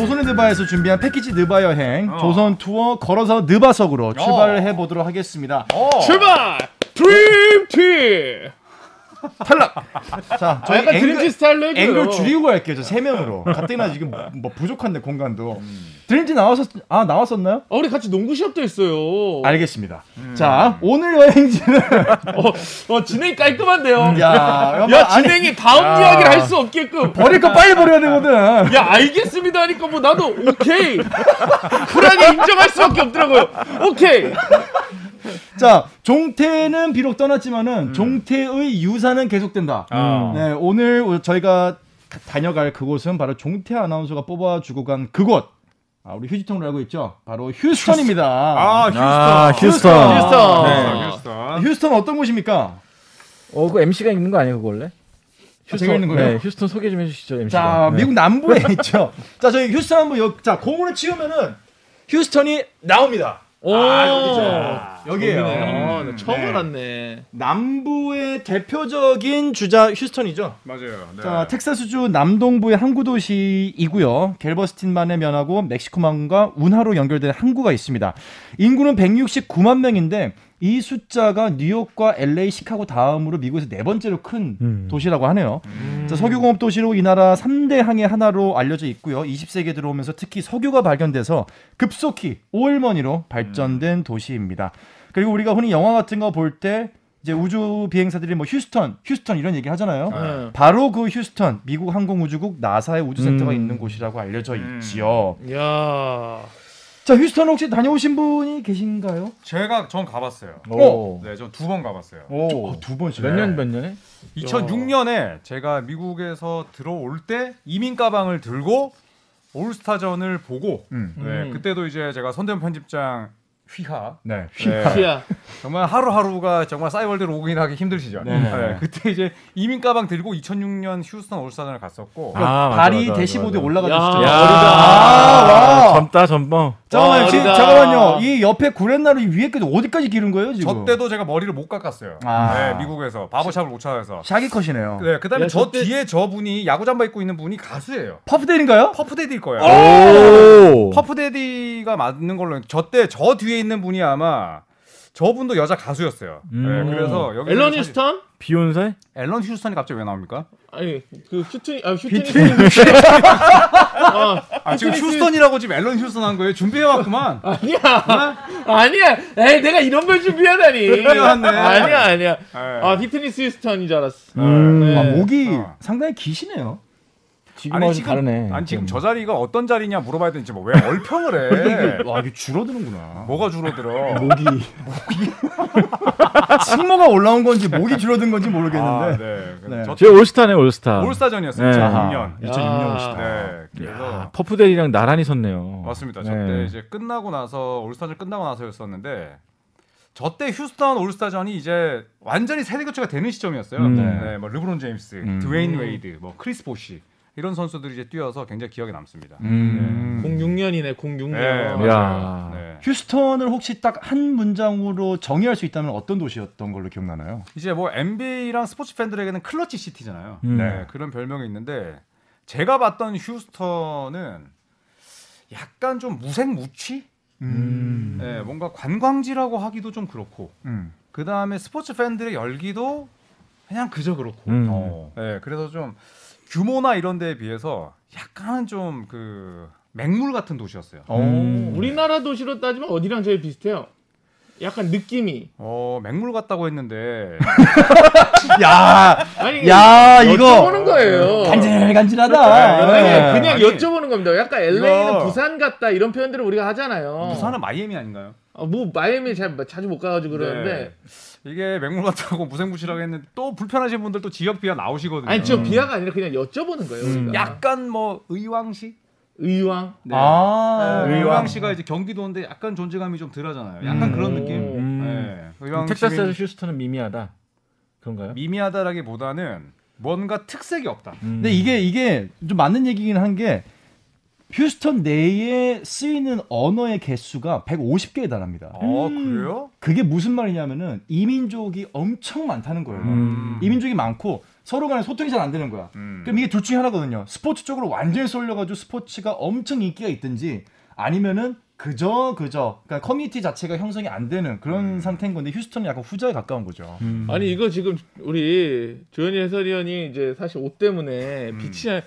조선의 느바에서 준비한 패키지 느바 여행 어. 조선 투어 걸어서 느바석으로 출발을 해 보도록 하겠습니다. 출발! 드림팀! 탈락. 자, 아, 저희 약간 드림팀 스타일로 해줘요. 앵글 줄이고 갈게요. 저 세 명으로. 가뜩이나 지금 뭐 부족한데 공간도. 드림팀 나왔었 아 나왔었나요? 아, 우리 같이 농구 시합도 했어요. 알겠습니다. 자 오늘 여행지는 어, 어, 진행이 깔끔한데요. 야, 야, 아니, 진행이 다음 이야기를 할 수 없게끔. 버릴 거 빨리 버려야 되거든. 야, 알겠습니다 하니까 뭐 나도 오케이. 쿨하게 인정할 수밖에 없더라고요. 오케이. 자 종태는 비록 떠났지만은 종태의 유산은 계속된다. 아. 네 오늘 저희가 다녀갈 그곳은 바로 종태 아나운서가 뽑아주고 간 그곳. 아, 우리 휴지통으로 알고 있죠? 바로 휴스턴입니다. 아, 휴스턴. 아, 휴스턴. 휴스턴. 네. 휴스턴. 휴스턴 어떤 곳입니까? 어, 그 MC가 있는 거 아니에요, 그거 원래? 아, 제가 있는 거예요? 네, 휴스턴 소개 좀 해주시죠, MC가. 자, 미국 남부에 있죠. 자, 저희 휴스턴 한번 여, 자, 공을 치우면은 휴스턴이 나옵니다. 오. 아, 여기죠. 여기에요. 아, 나 처음 네. 알았네. 남부의 대표적인 주자 휴스턴이죠. 맞아요. 네. 자, 텍사스주 남동부의 항구 도시이고요. 갤버스틴만의 면하고 멕시코만과 운하로 연결된 항구가 있습니다. 인구는 169만 명인데 이 숫자가 뉴욕과 LA, 시카고 다음으로 미국에서 네 번째로 큰 음. 도시라고 하네요. 자, 석유공업 도시로 이 나라 3대 항의 하나로 알려져 있고요. 20세기에 들어오면서 특히 석유가 발견돼서 급속히 오일머니로 발전된 도시입니다. 그리고 우리가 흔히 영화 같은 거 볼 때 이제 우주 비행사들이 뭐 휴스턴, 휴스턴 이런 얘기 하잖아요. 네. 바로 그 휴스턴 미국 항공우주국 나사의 우주센터가 음. 있는 곳이라고 알려져 음. 있지요. 야. 자 휴스턴 혹시 다녀오신 분이 계신가요? 제가 전 가봤어요. 오. 네, 전 두 번 가봤어요. 오, 두 번씩. 몇 년, 몇 년에? 2006년에 제가 미국에서 들어올 때 이민 가방을 들고 올스타전을 보고 음. 네, 음. 그때도 이제 제가 손대원 편집장 휘하 네. 네, 야. 정말 하루하루가 정말 싸이월드 로그인하기 힘드시죠. 네. 네, 그때 이제 이민 가방 들고 2006년 휴스턴 올스타전을 갔었고 아, 발이 대시보드에. 올라가는 야. 시절. 야, 아, 와. 젊다, 젊어. 잠깐만요. 와, 지금 어리다. 잠깐만요. 이 옆에 구렛나루 위에까지 어디까지 기른 거예요 지금? 저 때도 제가 머리를 못 깎았어요. 아. 네, 미국에서 바버샵을 못 찾아서. shaggy cut이네요. 네, 그다음에 야, 저 저 때- 뒤에 저 분이 야구 잠바 입고 있는 분이 가수예요. 퍼프데일인가요? 퍼프대디일 거예요. 오. 퍼프대디가 맞는 걸로 저때 저 뒤에 있는 분이 아마 저분도 여자 가수였어요. 음. 네, 그래서 여기 앨런 휴스턴? 비욘세? 앨런 휴스턴이 갑자기 왜 나옵니까? 아니, 그 휘트니 아, 휘트니. 아, 아 지금 휴스턴이- 휴스턴이라고 지금 앨런 휴스턴 한 거예요? 준비해 왔구만. 아니야. 아니야. 에이, 내가 이런 걸 준비하다니. 준비해왔네. 아니야, 아니야. 네. 아, 휘트니스 휴스턴인 줄 알았어. 음. 네. 아, 목이 어. 상당히 기시네요. 지금하고 좀 다르네. 아니 지금 저 자리가 어떤 자리냐 물어봐야 되는지 뭐 왜 얼평을 해? 와 이게 줄어드는구나. 뭐가 줄어들어? 목이 승모가 올라온 건지 목이 줄어든 건지 모르겠는데. 아, 네. 네. 저 제 올스타네, 올스타. 올스타전이었어요. 네. 2006년. 2006년 야. 네. 그래서 야, 퍼프대디랑 나란히 섰네요. 맞습니다. 저 네. 때 이제 끝나고 나서 올스타전 끝나고 나서였었는데 저때 휴스턴 올스타전이 이제 완전히 세대 교체가 되는 시점이었어요. 음. 네. 뭐 르브론 제임스, 음. 드웨인 웨이드, 뭐 크리스 보시 이런 선수들이 이제 뛰어서 굉장히 기억에 남습니다. 음. 06년이네, 06년. 네, 맞아요. 야. 네. 휴스턴을 혹시 딱 한 문장으로 정의할 수 있다면 어떤 도시였던 걸로 기억나나요? 이제 뭐 NBA랑 스포츠 팬들에게는 Clutch City잖아요. 음. 네, 그런 별명이 있는데 제가 봤던 휴스턴은 약간 좀 무색무취? 음. 네, 뭔가 관광지라고 하기도 좀 그렇고 음. 그 다음에 스포츠 팬들의 열기도 그냥 그저 그렇고. 음. 어. 네, 그래서 좀 규모나 이런 데에 비해서 약간은 좀 그 맹물 같은 도시였어요. 어. 음. 우리나라 도시로 따지면 어디랑 제일 비슷해요? 약간 느낌이. 어, 맹물 같다고 했는데 야, 아니, 야 이거 여쭤보는 거예요. 간질간질하다. 아니, 네. 그냥 아니, 여쭤보는 겁니다. 약간 LA는 이거- 부산 같다 이런 표현들을 우리가 하잖아요. 부산은 마이애미 아닌가요? 어, 뭐 마이애미 잘 자주 못 가가지고 그러는데 네. 이게 맹물 같다고 무색무취라고 했는데 또 불편하신 분들 또 지역 비하 나오시거든요. 아니 저 비하가 아니라 그냥 여쭤보는 거예요. 음. 우리가. 약간 뭐 의왕시? 의왕. 네. 아, 네, 의왕. 의왕시가 이제 경기도인데 약간 존재감이 좀 덜하잖아요. 약간 음. 그런 느낌. 음. 네. 의왕 텍사스에서 휴스턴은 미미하다. 그런가요? 미미하다라기보다는 뭔가 특색이 없다. 음. 근데 이게 이게 좀 맞는 얘기긴 한 게 휴스턴 내에 쓰이는 언어의 개수가 150개에 달합니다. 어 그래요? 그게 무슨 말이냐면은 이민족이 엄청 많다는 거예요. 음. 이민족이 많고 서로 간에 소통이 잘 안 되는 거야. 음. 그럼 이게 둘 중에 하나거든요. 스포츠 쪽으로 완전히 쏠려가지고 스포츠가 엄청 인기가 있든지 아니면은 그저 그저 그러니까 커뮤니티 자체가 형성이 안 되는 그런 음. 상태인 건데 휴스턴은 약간 후자에 가까운 거죠. 음. 아니 이거 지금 우리 조현희 해설위원이 이제 사실 옷 때문에 음. 빛이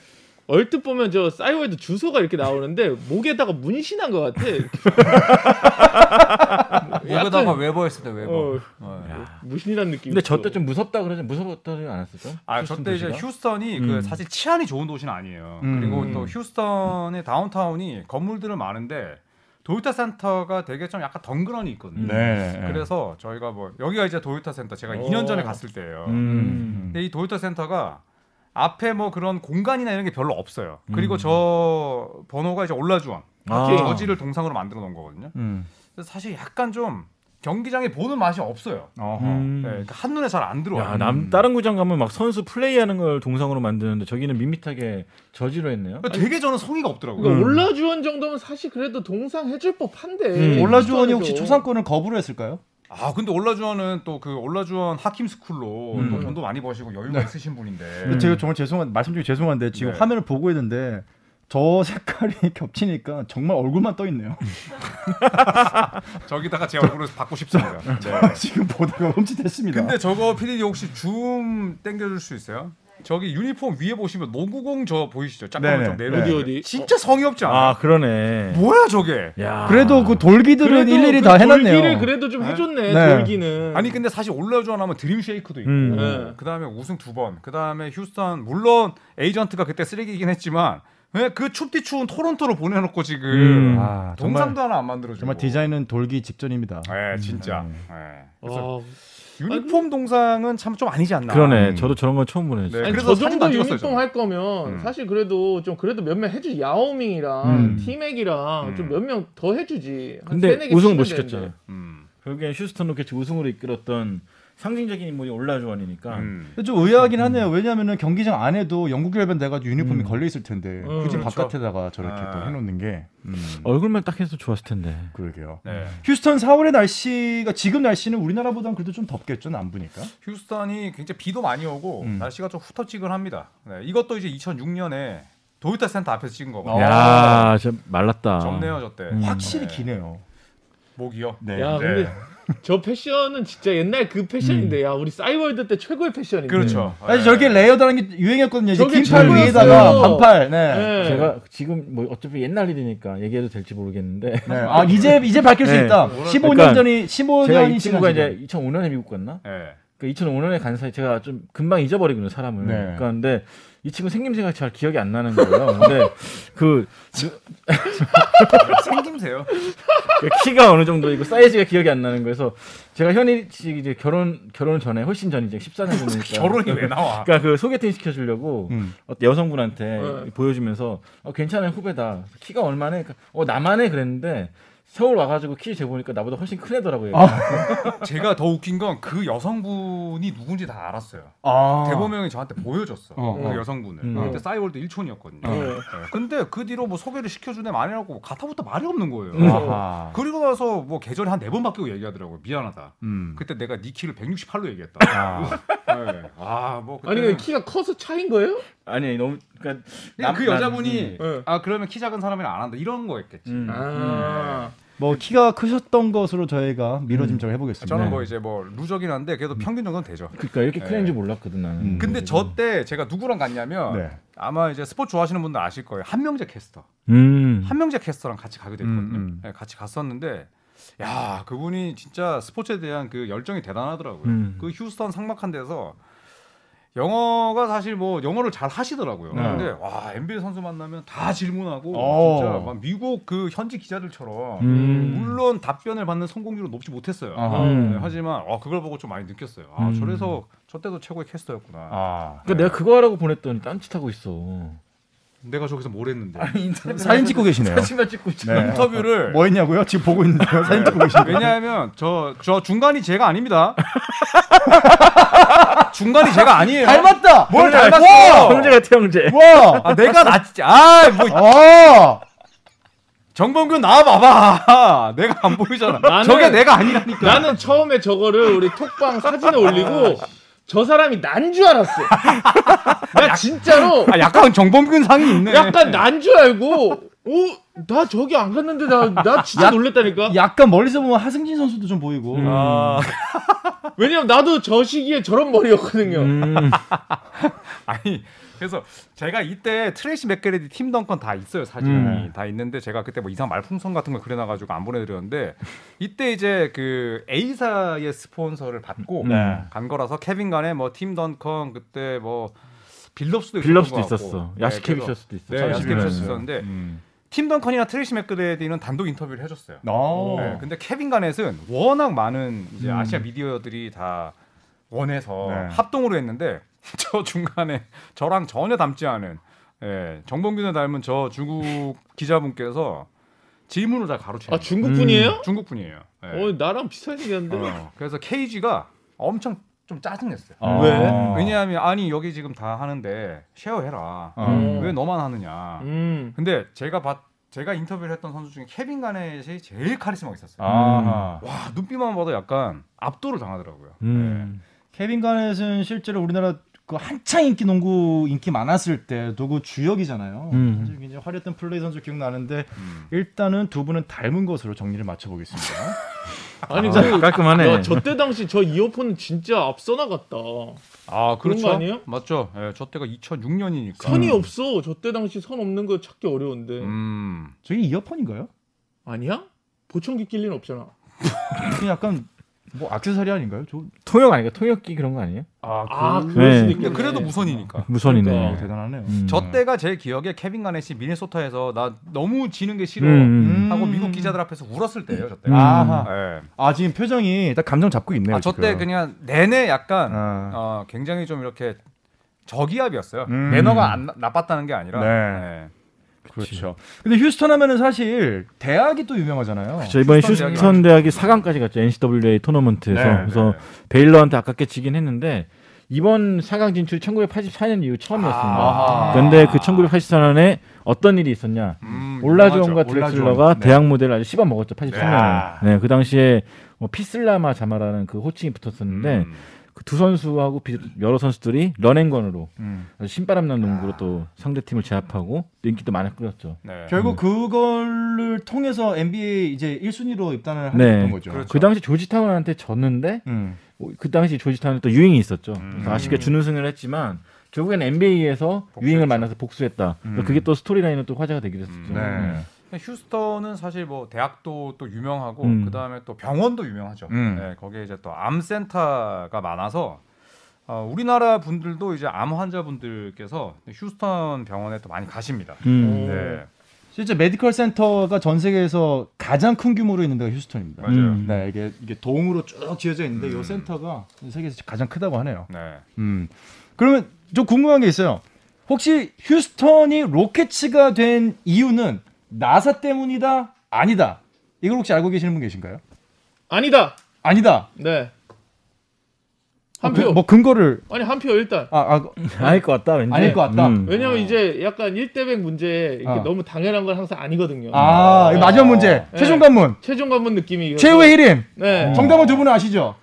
언뜻 보면 저 싸이월드 주소가 이렇게 나오는데 목에다가 문신한 것 같아. 목에다가 약간, 웨버 했을 때 웨버. 어, 어. 야. 문신 이런 느낌. 근데 저때 좀 무섭다 그러지 무섭다지 않았었죠? 아, 저때 이제? 휴스턴이 음. 그 사실 치안이 좋은 도시는 아니에요. 음. 그리고 또 휴스턴의 다운타운이 건물들은 많은데 도요타 센터가 되게 좀 약간 덩그러니 있거든요. 네. 그래서 저희가 뭐 여기가 이제 도요타 센터 제가 오. 2년 전에 갔을 때예요. 음. 근데 이 도요타 센터가 앞에 뭐 그런 공간이나 이런 게 별로 없어요. 그리고 음. 저 번호가 이제 올라주원 아. 저지를 동상으로 만들어 놓은 거거든요. 음. 그래서 사실 약간 좀 경기장에 보는 맛이 없어요. 어허. 음. 네, 그러니까 한 눈에 잘 안 들어와요. 야, 남 다른 구장 가면 막 선수 플레이하는 걸 동상으로 만드는데 저기는 밋밋하게 저지로 했네요. 그러니까 되게 저는 성의가 없더라고요. 그러니까 음. 올라주원 정도면 사실 그래도 동상 해줄 법한데. 음. 올라주원이 혹시. 초상권을 거부를 했을까요? 아 근데 올라주원은 또 그 올라주원 하킴 스쿨로 음. 또 돈도 많이 버시고 여유가 있으신 분인데 근데 제가 정말 죄송한 말씀 중에 죄송한데 지금 네. 화면을 보고 있는데 저 색깔이 겹치니까 정말 얼굴만 떠 있네요. 저기다가 제 얼굴을 받고 싶습니다. 네. 지금 보다가 흠칫했습니다. 근데 저거 피디 혹시 줌 당겨줄 수 있어요? 저기 유니폼 위에 보시면 농구공 저 보이시죠? 잠깐만 네네. 좀 내려. 어디 어디? 진짜 성의 없지 않아? 아 그러네. 뭐야 저게? 야. 그래도 그 돌기들은 그래도 일일이 그 다 해놨네요. 돌기를 그래도 좀 해줬네. 네. 돌기는. 아니 근데 사실 올라주원 하면 드림 쉐이크도 있고 음. 네. 그 다음에 우승 두 번, 그 다음에 휴스턴 물론 에이전트가 그때 쓰레기긴 했지만 왜그 춥디 추운 토론토로 보내놓고 지금 음. 아, 정말 동상도 하나 안 만들어주고 정말 디자인은 돌기 직전입니다. 네 진짜 음. 네. 그래서 아, 유니폼 동상은 참 좀 아니지 않나 그러네. 음. 저도 저런 건 처음 보네. 네. 아니, 그래서 저 정도 유니폼 저는. 할 거면 음. 사실 그래도 좀 그래도 몇몇 해주지 야오밍이랑 음. 티맥이랑 음. 좀몇 명 더 해주지. 한 근데 우승 못 시켰잖아. 음. 결국엔 휴스턴 로켓츠 우승으로 이끌었던 상징적인 인물이 올라주원이니까. 음. 좀 의아하긴 하네요. 왜냐하면 경기장 안에도 영구 결번 돼가지고 유니폼이 음. 걸려 있을 텐데 음, 굳이 그렇죠. 바깥에다가 저렇게 아. 또 해놓는 게 음, 얼굴만 딱 해서 좋았을 텐데. 그러게요. 네. 휴스턴 4월의 날씨가 지금 날씨는 우리나라보다는 그래도 좀 덥겠죠 남부니까. 휴스턴이 굉장히 비도 많이 오고 음. 날씨가 좀 후텁지근합니다. 네. 이것도 이제 2006년에 도요타 센터 앞에서 찍은 거거든요. 어. 야, 진짜 말랐다. 젊네요 저때. 음. 확실히 네. 기네요. 목이요. 네. 야 네. 근데 저 패션은 진짜 옛날 그 패션인데 야 우리 싸이월드 때 최고의 패션인데. 그렇죠. 사실 네. 저렇게 layered라는 게 유행했거든요. 이제 저게 긴팔 최고였어요. 위에다가 반팔. 네. 네. 제가 지금 뭐 어차피 옛날 일이니까 얘기해도 될지 모르겠는데 네. 아 이제 이제 밝힐 수 네. 있다. 뭐라- 15년 그러니까 전이 15년이 제가 이 친구가 이제 2005년에 미국 갔나? 네. 그 2005년에 간 사이 제가 좀 금방 잊어버리거든요 사람을. 네. 그러니까 근데 이 친구 생김새가 잘 기억이 안 나는 거예요. 근데 그, 생김새요. 그 키가 어느 정도이고 사이즈가 기억이 안 나는 거여서 제가 씨 이제 결혼 결혼 전에 훨씬 전 이제 14년 전이니까 결혼이 왜 나와? 그러니까 그 소개팅 시켜주려고 음. 어떤 여성분한테 네. 보여주면서 어, 괜찮은 후배다. 키가 얼마네? 어 나만해 그랬는데 서울 와가지고 키 재보니까 나보다 훨씬 큰 애더라고요. 제가 더 웃긴 건 그 여성분이 누군지 다 알았어요. 아. 대범형이 저한테 보여줬어. 어, 그 어. 여성분을. 음. 그때 싸이월드 1촌이었거든요. 네. 근데 그 뒤로 뭐 소개를 시켜준 애 많이라고 가타부타 말이 없는 거예요. 음. 아하. 그리고 나서 뭐 계절에 한 네 번 바뀌고 얘기하더라고요. 미안하다. 음. 그때 내가 네 키를 168로 얘기했다. 아. 네. 아, 뭐 아니 그때는- 근데 키가 커서 차인 거예요? 아니 너무 그러니까 그 남- 여자분이 음. 아 그러면 키 작은 사람이랑 안 한다 이런 거였겠지. 음. 아. 뭐 키가 크셨던 것으로 저희가 미루어 음. 짐작을 해보겠습니다. 저는 네. 뭐 이제 뭐 loser긴 한데 그래도 평균 정도는 되죠. 그러니까 이렇게 네. 큰인지 몰랐거든 나는. 음. 근데 저 때 제가 누구랑 갔냐면 네. 아마 이제 스포츠 좋아하시는 분들 아실 거예요. 한명재 캐스터. 음. 한명재 캐스터랑 같이 가게 됐거든요. 음, 음. 네, 같이 갔었는데 야 그분이 진짜 스포츠에 대한 그 열정이 대단하더라고요. 음. 그 휴스턴 상막한 데서 영어가 사실 뭐 영어를 잘 하시더라고요. 네. 근데 와 NBA 선수 만나면 다 질문하고 어. 진짜 막 미국 그 현지 기자들처럼 음. 물론 답변을 받는 성공률은 높지 못했어요. 아하. 음. 네, 하지만 어, 그걸 보고 좀 많이 느꼈어요. 아 음. 저래서 저 때도 최고의 캐스터였구나. 아. 그러니까 내가 그거 하라고 보냈더니 딴짓 하고 있어. 내가 저기서 뭘 했는데? 사진 찍고 계시네요. 사진만 찍고 있잖아. 네. 인터뷰를 뭐 했냐고요? 지금 보고 있는데요. 사진 찍고 계시네요. 왜냐하면 저 저 중간이 제가 아닙니다. 중간이 제가 아니에요. 닮았다. 뭘 와! 닮았어? 형제 같아 형제. 와. 아 내가 낫지. 아뭐 아. 정범균 나와봐봐. 내가 안 보이잖아. 나는- 저게 내가 아니라니까. 나는 처음에 저거를 우리 톡방 사진에 올리고 저 사람이 난 줄 알았어. 나 진짜로 아 약간 정범균 상이 있네. 약간 난 줄 알고 어, 나 저기 안 갔는데 나, 나 진짜 야- 놀랬다니까. 약간 멀리서 보면 하승진 선수도 좀 보이고. 음. 아, 왜냐면 나도 저 시기에 저런 머리였거든요. 음. 아니 그래서 제가 이때 트레이시 맥그레디 팀 덩컨 다 있어요 사진이 음. 다 있는데 제가 그때 뭐 이상 말풍선 같은 걸 그려놔가지고 안 보내드렸는데 이때 이제 그 A사의 스폰서를 받고 네. 간 거라서 케빈 가넷 뭐 팀 덩컨 그때 뭐 빌럽스도 빌럽스도. 있었어. 네, 야시케비셔스도 있었어. 그래서- 네, 야시케비셔스 네. 있었는데 음. 팀 덩컨이나 트레이시 맥그레디는 단독 인터뷰를 해줬어요. 어. 네, 근데 케빈 가넷은 워낙 많은 이제 음. 아시아 미디어들이 다 원해서 네. 합동으로 했는데 저 중간에 저랑 전혀 닮지 않은 예, 정범균을 닮은 저 중국 기자분께서 질문을 다 가로채요. 아 중국 분이에요? 중국 분이에요. 예. 어 나랑 비슷하게 생겼는데. 어, 그래서 KG가 엄청 좀 짜증냈어요. 아. 왜? 왜냐하면 아니 여기 지금 다 하는데 share해라. 어. 왜 너만 하느냐. 음. 근데 제가 봤 제가 인터뷰를 했던 선수 중에 케빈 가넷이 제일 카리스마가 있었어요. 아. 와 눈빛만 봐도 약간 압도를 당하더라고요. 음. 케빈 가넷은 실제로 우리나라 그 한창 인기 농구 인기 많았을 때도 그 주역이잖아요. 음. 굉장히 화려했던 플레이 선수 기억나는데 음. 일단은 두 분은 닮은 것으로 정리를 맞춰보겠습니다. 아니 아, 그 깔끔하네. 야, 저때 당시 저 이어폰은 진짜 앞서 나갔다. 아 그런 그렇죠. 거 아니에요? 맞죠. 예, 저 때가 2006년이니까. 선이 없어. 저때 당시 선 없는 거 찾기 어려운데. 음. 저게 이어폰인가요? 아니야? 보청기 낄 리는 없잖아. 약간 뭐 액세서리 아닌가요? 저 통역 아닌가? 통역기 그런 거 아니에요? 아, 아, 그... 그럴 네. 근데 있겠네. 그래도 무선이니까. 무선이네. 그러니까. 대단하네요. 음. 저 때가 제 기억에 케빈 가넷이 미네소타에서 나 너무 지는 게 싫어 음. 하고 음. 미국 기자들 앞에서 울었을 때예요. 저 때. 음. 아하. 예. 아 지금 표정이 딱 감정 잡고 있네요. 아, 저 때. 그냥 내내 약간 아. 어, 굉장히 좀 이렇게 저기압이었어요. 음. 매너가 안, 나- 나빴다는 게 아니라. 네. 예. 그렇죠. 근데 휴스턴 하면은 사실 대학이 또 유명하잖아요. 저 이번에 휴스턴 휴스턴 대학이 4강까지 갔죠. NCAA 토너먼트에서. 네, 그래서 네. 베일러한테 아깝게 지긴 했는데 이번 4강 진출이 1984년 이후 처음이었습니다. 아하. 그런데 그 1984년에 어떤 일이 있었냐? 음, 올라주온과. 드렉슬러가. 네. 대학 무대를 아주 씹어 먹었죠. 83년에. 야. 네, 그 당시에 뭐 피슬라마 자마라는 그 호칭이 붙었었는데 음. 그 두 선수하고 비- 여러 선수들이 런앤건으로 음. 신바람난 농구로 또 상대 팀을 제압하고 또 인기도 많이 끌었죠. 네. 결국 그걸를 통해서 NBA 이제 1순위로 입단을 하게 네. 됐던 거죠. 그렇죠. 그 당시 조지타운한테 졌는데 음. 그 당시 조지타운에 또 유행이 있었죠. 음. 아쉽게 준우승을 했지만 결국엔 NBA에서 복수했죠. 유행을 만나서 복수했다. 음. 그게 또 스토리라인은 또 화제가 되기도 했었죠. 음. 네. 음. 휴스턴은 사실 뭐 대학도 또 유명하고 음. 그 다음에 또 병원도 유명하죠. 음. 네, 거기에 이제 또 암센터가 많아서 어, 우리나라 분들도 이제 암 환자분들께서 휴스턴 병원에 또 많이 가십니다. 음. 네, 실제 medical center가 전 세계에서 가장 큰 규모로 있는 데가 휴스턴입니다. 맞아요. 음. 네, 이게 이게 동으로 쭉 지어져 있는데 음. 이 센터가 세계에서 가장 크다고 하네요. 네. 음. 그러면 좀 궁금한 게 있어요. 혹시 휴스턴이 로켓츠가 된 이유는 나사 때문이다? 아니다. 이걸 혹시 알고 계시는 분 계신가요? 아니다. 아니다. 네. 어, 한 그- 표. 뭐 근거를 아니 한 표 일단. 아, 아 아닐 것 같다. 왠지. 아닐 것 같다. 왜냐면 어. 이제 약간 1대100 문제 이렇게 어. 너무 당연한 건 항상 아니거든요. 아, 이거 마지막 문제. 네. 최종 관문. 최종 관문 느낌이 최후의 히림. 네. 정답은 두 분은 아시죠?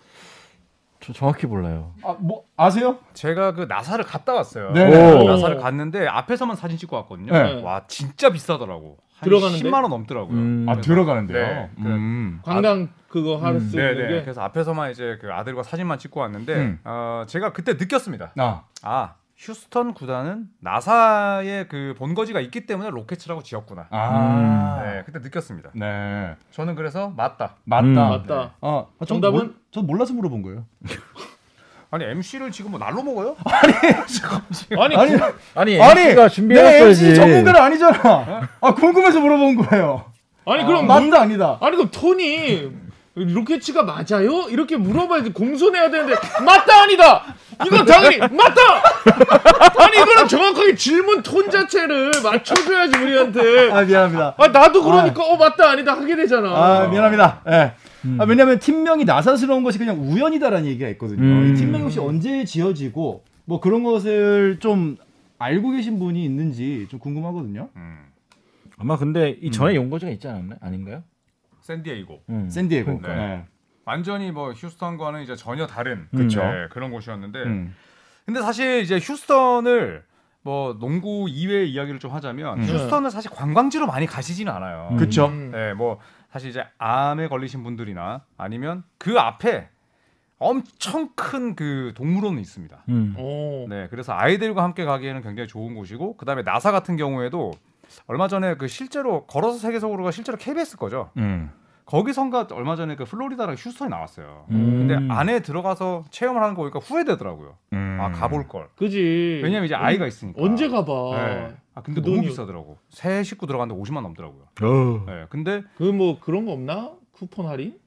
저 정확히 몰라요. 아, 뭐 아세요? 제가 그 나사를 갔다 왔어요. 네. 오. 나사를 갔는데 앞에서만 사진 찍고 왔거든요. 네. 와 진짜 비싸더라고. 한 들어가는데? 10만 원 넘더라고요. 음. 아, 들어가는데요. 네. 그- 음. 관광 그거 하루 음. 쓰는 네, 네. 게 그래서 앞에서만 이제 그 아들과 사진만 찍고 왔는데 음. 어, 제가 그때 느꼈습니다. 아, 아 휴스턴 구단은 나사의 그 본거지가 있기 때문에 로켓츠라고 지었구나. 아. 네, 그때 느꼈습니다. 네. 저는 그래서 맞다. 맞다. 음. 맞다. 아, 아, 전 정답은? 몰, 전 몰라서 물어본 거예요. 아니 MC를 지금 뭐 날로 먹어요? 아니, 아니, 그- 아니, 아니, MC가 내 준비해놨어야지. MC 전문가는 아니잖아. 아, 궁금해서 물어본 거예요. 아니 그럼 맞다 문- 아니다. 아니 그럼 톤이 로켓츠가 맞아요? 이렇게 물어봐야지 공손해야 되는데 맞다 아니다. 이건 당연히 맞다. 아니 이거는 정확하게 질문 톤 자체를 맞춰줘야지 우리한테. 아, 미안합니다. 아 나도 그러니까 어 맞다 아니다 하게 되잖아. 아, 미안합니다. 예. 음. 아, 왜냐면 팀명이 나사스러운 것이 그냥 우연이다라는 얘기가 있거든요. 음. 이 팀명이 혹시 언제 지어지고 뭐 그런 것을 좀 알고 계신 분이 있는지 좀 궁금하거든요. 음, 아마 근데 이 전에 용거지가 있지 않았나요? 아닌가요? 샌디에이고. 음. 샌디에고. 네. 네. 완전히 뭐 휴스턴과는 이제 전혀 다른 그쵸. 네, 그런 곳이었는데 음. 근데 사실 이제 휴스턴을 뭐 농구 이외의 이야기를 좀 하자면 음. 휴스턴을 사실 관광지로 많이 가시지는 않아요. 그쵸. 음. 네, 뭐 사실 이제 암에 걸리신 분들이나 아니면 그 앞에 엄청 큰 그 동물원이 있습니다. 음. 오. 네, 그래서 아이들과 함께 가기에는 굉장히 좋은 곳이고 그다음에 나사 같은 경우에도 얼마 전에 그 실제로 걸어서 세계적으로가 실제로 KBS 거죠. 음. 거기선가 얼마 전에 그 플로리다랑 휴스턴이 나왔어요. 음. 근데 안에 들어가서 체험을 하는 거 보니까 후회되더라고요. 음. 아 가볼 걸. 그지. 왜냐면 이제 아이가 있으니까. 언제 가봐. 네. 아 근데 그 너무 돈이- 비싸더라고. 새 식구 들어갔는데 50만 넘더라고요. 어. 네. 근데 그 뭐 그런 거 없나? 쿠폰 할인?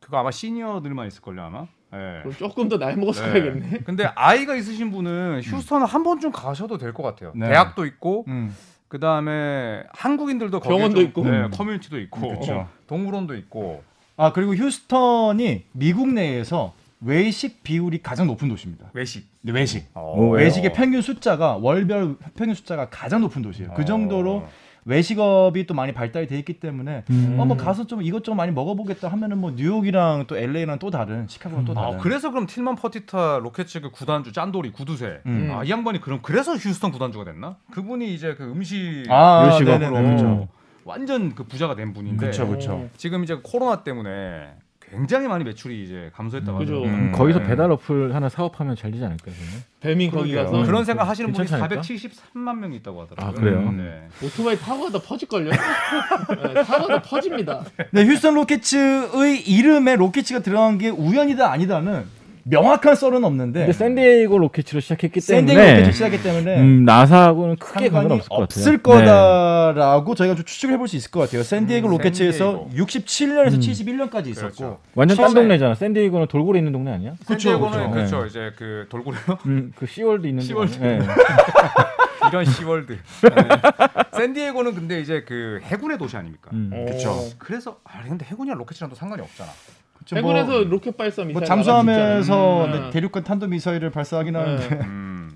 그거 아마 시니어들만 있을 걸요 아마. 네. 그럼 조금 더 나이 먹어서 네. 가야겠네. 근데 아이가 있으신 분은 휴스턴을 한 번쯤 가셔도 될 것 같아요. 네. 대학도 있고 음. 그 다음에 한국인들도 거기에 병원도 좀- 있고. 네, 커뮤니티도 있고, 그쵸. 동물원도 있고. 아 그리고 휴스턴이 미국 내에서 외식 비율이 가장 높은 도시입니다. 외식. 네, 외식. 어, 오? 외식의 평균 숫자가 월별 평균 숫자가 가장 높은 도시예요. 그 어. 정도로 외식업이 또 많이 발달이 돼 있기 때문에 음. 어뭐 가서 좀 이것저것 많이 먹어보겠다 하면은 뭐 뉴욕이랑 또 LA랑 또 다른 시카고랑 또 다른. 아, 그래서 그럼 틸만 퍼티타 로켓츠 그 구단주 짠돌이 구두쇠. 음. 아, 이 양반이 그럼 그래서 휴스턴 구단주가 됐나? 그분이 이제 그 음식 아, 요식업으로. 그렇죠. 어. 완전 그 부자가 된 분인데 그쵸, 그쵸. 지금 이제 코로나 때문에 굉장히 많이 매출이 이제 감소했다고 그죠. 하더라고요. 음. 거기서 네. 배달 어플 하나 사업하면 잘 되지 않을까요? 배민 거기. 가서 그런 생각 하시는 분이 괜찮지 않을까? 473만 명이 있다고 하더라고요. 아, 그래요? 네. 오토바이 타고 가다 퍼질걸요? 네, 타고 가다 퍼집니다. 네, 휴스턴 로켓츠의 이름에 로켓츠가 들어간 게 우연이다 아니다는 명확한 썰은 없는데 근데 샌디에이고 로켓츠로 시작했기 샌디에고 때문에 로켓츠 시작했기 때문에 음, 나사하고는 크게 관계없을 것 같아요. 없을 네. 거다라고 저희가 좀 추측을 해볼 수 있을 것 같아요. 샌디에고 음, 로켓츠에서 샌디에고. 67년에서 음. 71년까지 있었고 그렇죠. 완전 딴 동네잖아. 샌디에이고는 돌고래 있는 동네 아니야? 그쵸, 샌디에고는 그쵸. 그렇죠. 네. 이제 그 돌고래요. 음, 그 시월드 있는 시월드. 동네. 네. 이런 시월드. 네. 샌디에고는 근데 이제 그 해군의 도시 아닙니까? 음. 그쵸. 어. 그래서 아 근데 해군이랑 로켓이랑 또 상관이 없잖아. 해군에서 뭐, 로켓 발사 미사일 뭐 잠수함에서 네, 있잖아요. 대륙간 탄도 미사일을 발사하긴 네. 하는데 음.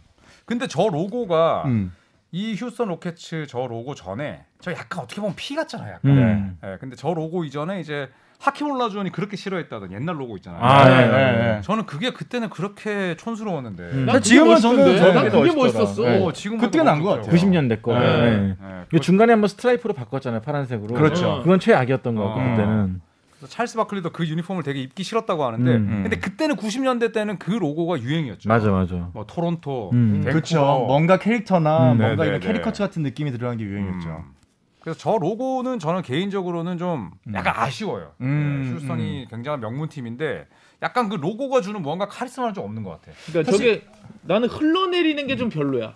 근데 저 로고가 음. 이 휴스턴 로켓츠 저 로고 전에 저 약간 어떻게 보면 피 같잖아요. 약간. 음. 예, 근데 저 로고 이전에 이제 하킴 올라주원이 그렇게 싫어했다던 옛날 로고 있잖아요. 아, 네, 네, 네, 네. 네. 저는 그게 그때는 그렇게 촌스러웠는데. 음. 난 지금은 멋있던데. 저는 난 그게. 멋있었어. 네. 어, 지금 그때가 나은 것 같아요. 90년대 거. 네. 네. 네. 그 중간에 한번 스트라이프로 바꿨잖아요. 파란색으로. 그렇죠. 그건 최악이었던 거 같고 어. 그때는. 그래서 찰스 바클리도 그 유니폼을 되게 입기 싫었다고 하는데 음. 근데 그때는 90년대 때는 그 로고가 유행이었죠. 맞아, 맞아. 뭐 토론토, 음. 그렇죠. 뭔가 캐릭터나 음. 뭔가 네, 이거 네, 캐리커처 네. 같은 느낌이 들어간 게 유행이었죠. 음. 그래서 저 로고는 저는 개인적으로는 좀 약간 아쉬워요. 음, 네, 휴스턴이 굉장한 명문 팀인데 약간 그 로고가 주는 뭔가 카리스마는 좀 없는 것 같아. 그러니까 저게 나는 흘러내리는 게 좀 별로야.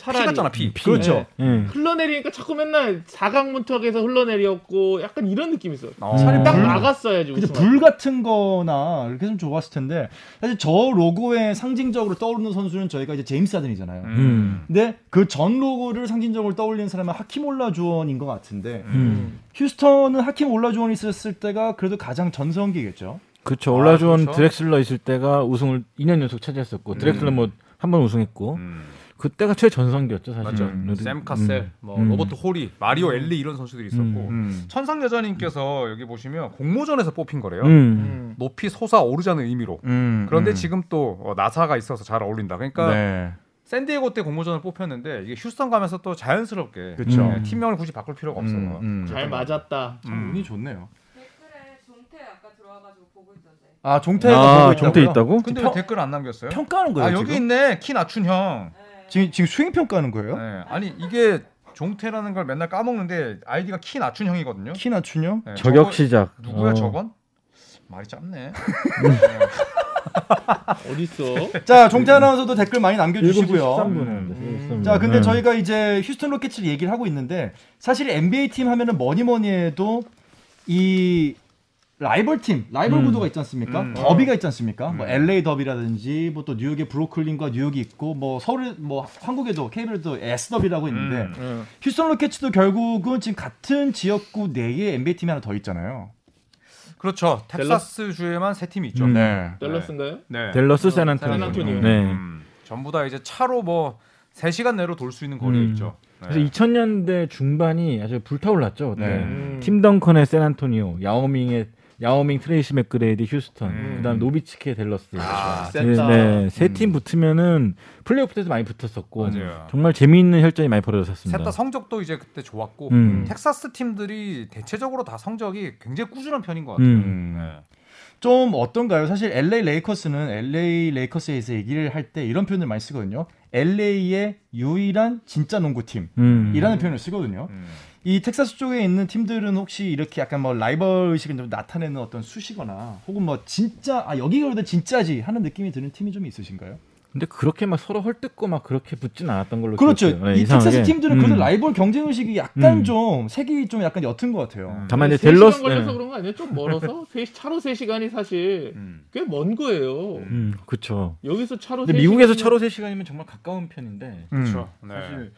피 차라리 같잖아 피. 그렇죠. 네. 예. 흘러내리니까 자꾸 맨날 사각문턱에서 흘러내렸고 약간 이런 느낌이 있어. 어. 차라리 딱 불- 막았어야지. 우승할 불 같은 거나 이렇게 좀 좋았을 텐데 사실 저 로고에 상징적으로 떠오르는 선수는 저희가 이제 제임스 하든이잖아요. 음. 근데 그 전 로고를 상징적으로 떠올리는 사람은 하킴 올라주원인 것 같은데 음. 휴스턴은 하킴 올라주원이 있었을 때가 그래도 가장 전성기겠죠. 그렇죠. 올라주원 그렇죠. 드렉슬러 있을 때가 우승을 2년 연속 차지했었고 드렉슬러 뭐 한 번 우승했고 음. 그때가 최전성기였죠, 사실. 맞죠. 음. 샘 카셀, 음. 뭐 음. 로버트 호리, 마리오 엘리 이런 선수들이 있었고 음. 천상 여자님께서 여기 보시면 공모전에서 뽑힌 거래요. 음. 음. 높이 솟아 오르자는 의미로. 음, 그런데 음. 지금 또 어, 나사가 있어서 잘 어울린다. 그러니까 네. 샌디에고 때 공모전을 뽑혔는데 이게 휴스턴 가면서 또 자연스럽게. 네, 팀명을 굳이 바꿀 필요가 없어요. 음, 음. 잘 맞았다. 참 운이 좋네요. 댓글에 종태 아까 들어와가지고 보고 있던데. 아 종태가 아, 있다고요? 있다고? 근데 평- 왜 댓글 안 남겼어요? 평가하는 거예요 아 여기 지금? 있네 키 낮춘 형. 네. 지금 지금 수행 평가하는 거예요? 네, 아니 이게 종태라는 걸 맨날 까먹는데 아이디가 키 낮춘 형이거든요. 키 낮춘요? 네, 저격 저거 시작. 누구야 어. 저건? 말이 짧네. 어딨어? 자 종태 아나운서도 댓글 많이 7시 남겨주시고요. 13분에 음. 자, 근데 네. 저희가 이제 휴스턴 로켓츠를 얘기를 하고 있는데 사실 NBA 팀 하면은 뭐니 뭐니 해도 이 라이벌 팀, 라이벌 음. 구도가 있지 않습니까? 음. 더비가 있지 않습니까? 뭐 음. LA 더비라든지 뭐 또 뉴욕의 브루클린과 뉴욕이 있고 뭐 서울 뭐 한국에도 KBL도 S 더비라고 있는데 음. 응. 휴스턴 로켓츠도 결국은 지금 같은 지역구 내에 NBA 팀이 하나 더 있잖아요. 그렇죠. 텍사스 주에만 세 팀이 있죠. 음. 네. 댈러스인가요? 네. 델러스 샌안토니오. 네. 음, 전부 다 이제 차로 뭐 3시간 내로 돌 수 있는 거리에 음. 있죠. 네. 그래서 2000년대 중반이 아주 불타올랐죠. 네. 음. 팀 덩컨의 샌안토니오, 야오밍의 야오밍, 트레이시 맥그레이디, 휴스턴, 음. 그다음 노비츠케, 델러스. 아, 네, 셌다. 네, 세 음. 팀 붙으면은 플레이오프 때도 많이 붙었었고 맞아요. 정말 재미있는 혈전이 많이 벌어졌습니다. 셋 다 성적도 이제 그때 좋았고 음. 텍사스 팀들이 대체적으로 다 성적이 굉장히 꾸준한 편인 것 같아요. 음. 네. 좀 어떤가요? 사실 LA 레이커스는 LA 레이커스에서 얘기를 할 때 이런 표현을 많이 쓰거든요. LA의 유일한 진짜 농구팀이라는 음. 표현을 쓰거든요. 음. 이 텍사스 쪽에 있는 팀들은 혹시 이렇게 약간 뭐 라이벌 의식을 좀 나타내는 어떤 수시거나 혹은 뭐 진짜 아 여기가 그래도 진짜지 하는 느낌이 드는 팀이 좀 있으신가요? 근데 그렇게 막 서로 헐뜯고 막 그렇게 붙진 않았던 걸로 그렇죠. 기억해요. 네, 이 이상하게. 텍사스 팀들은 그래도 음. 라이벌 경쟁 의식이 약간 음. 좀 색이 좀 약간 옅은 것 같아요. 음. 다만 이제 세 델러스 시간 걸려서 네. 그런 거 아니에요? 좀 멀어서 세 시- 차로 3 시간이 사실 음. 꽤 먼 거예요. 음, 그렇죠. 여기서 차로 근데 세 미국에서 시간이면- 차로 3시간이면 정말 가까운 편인데 그렇죠. 네. 사실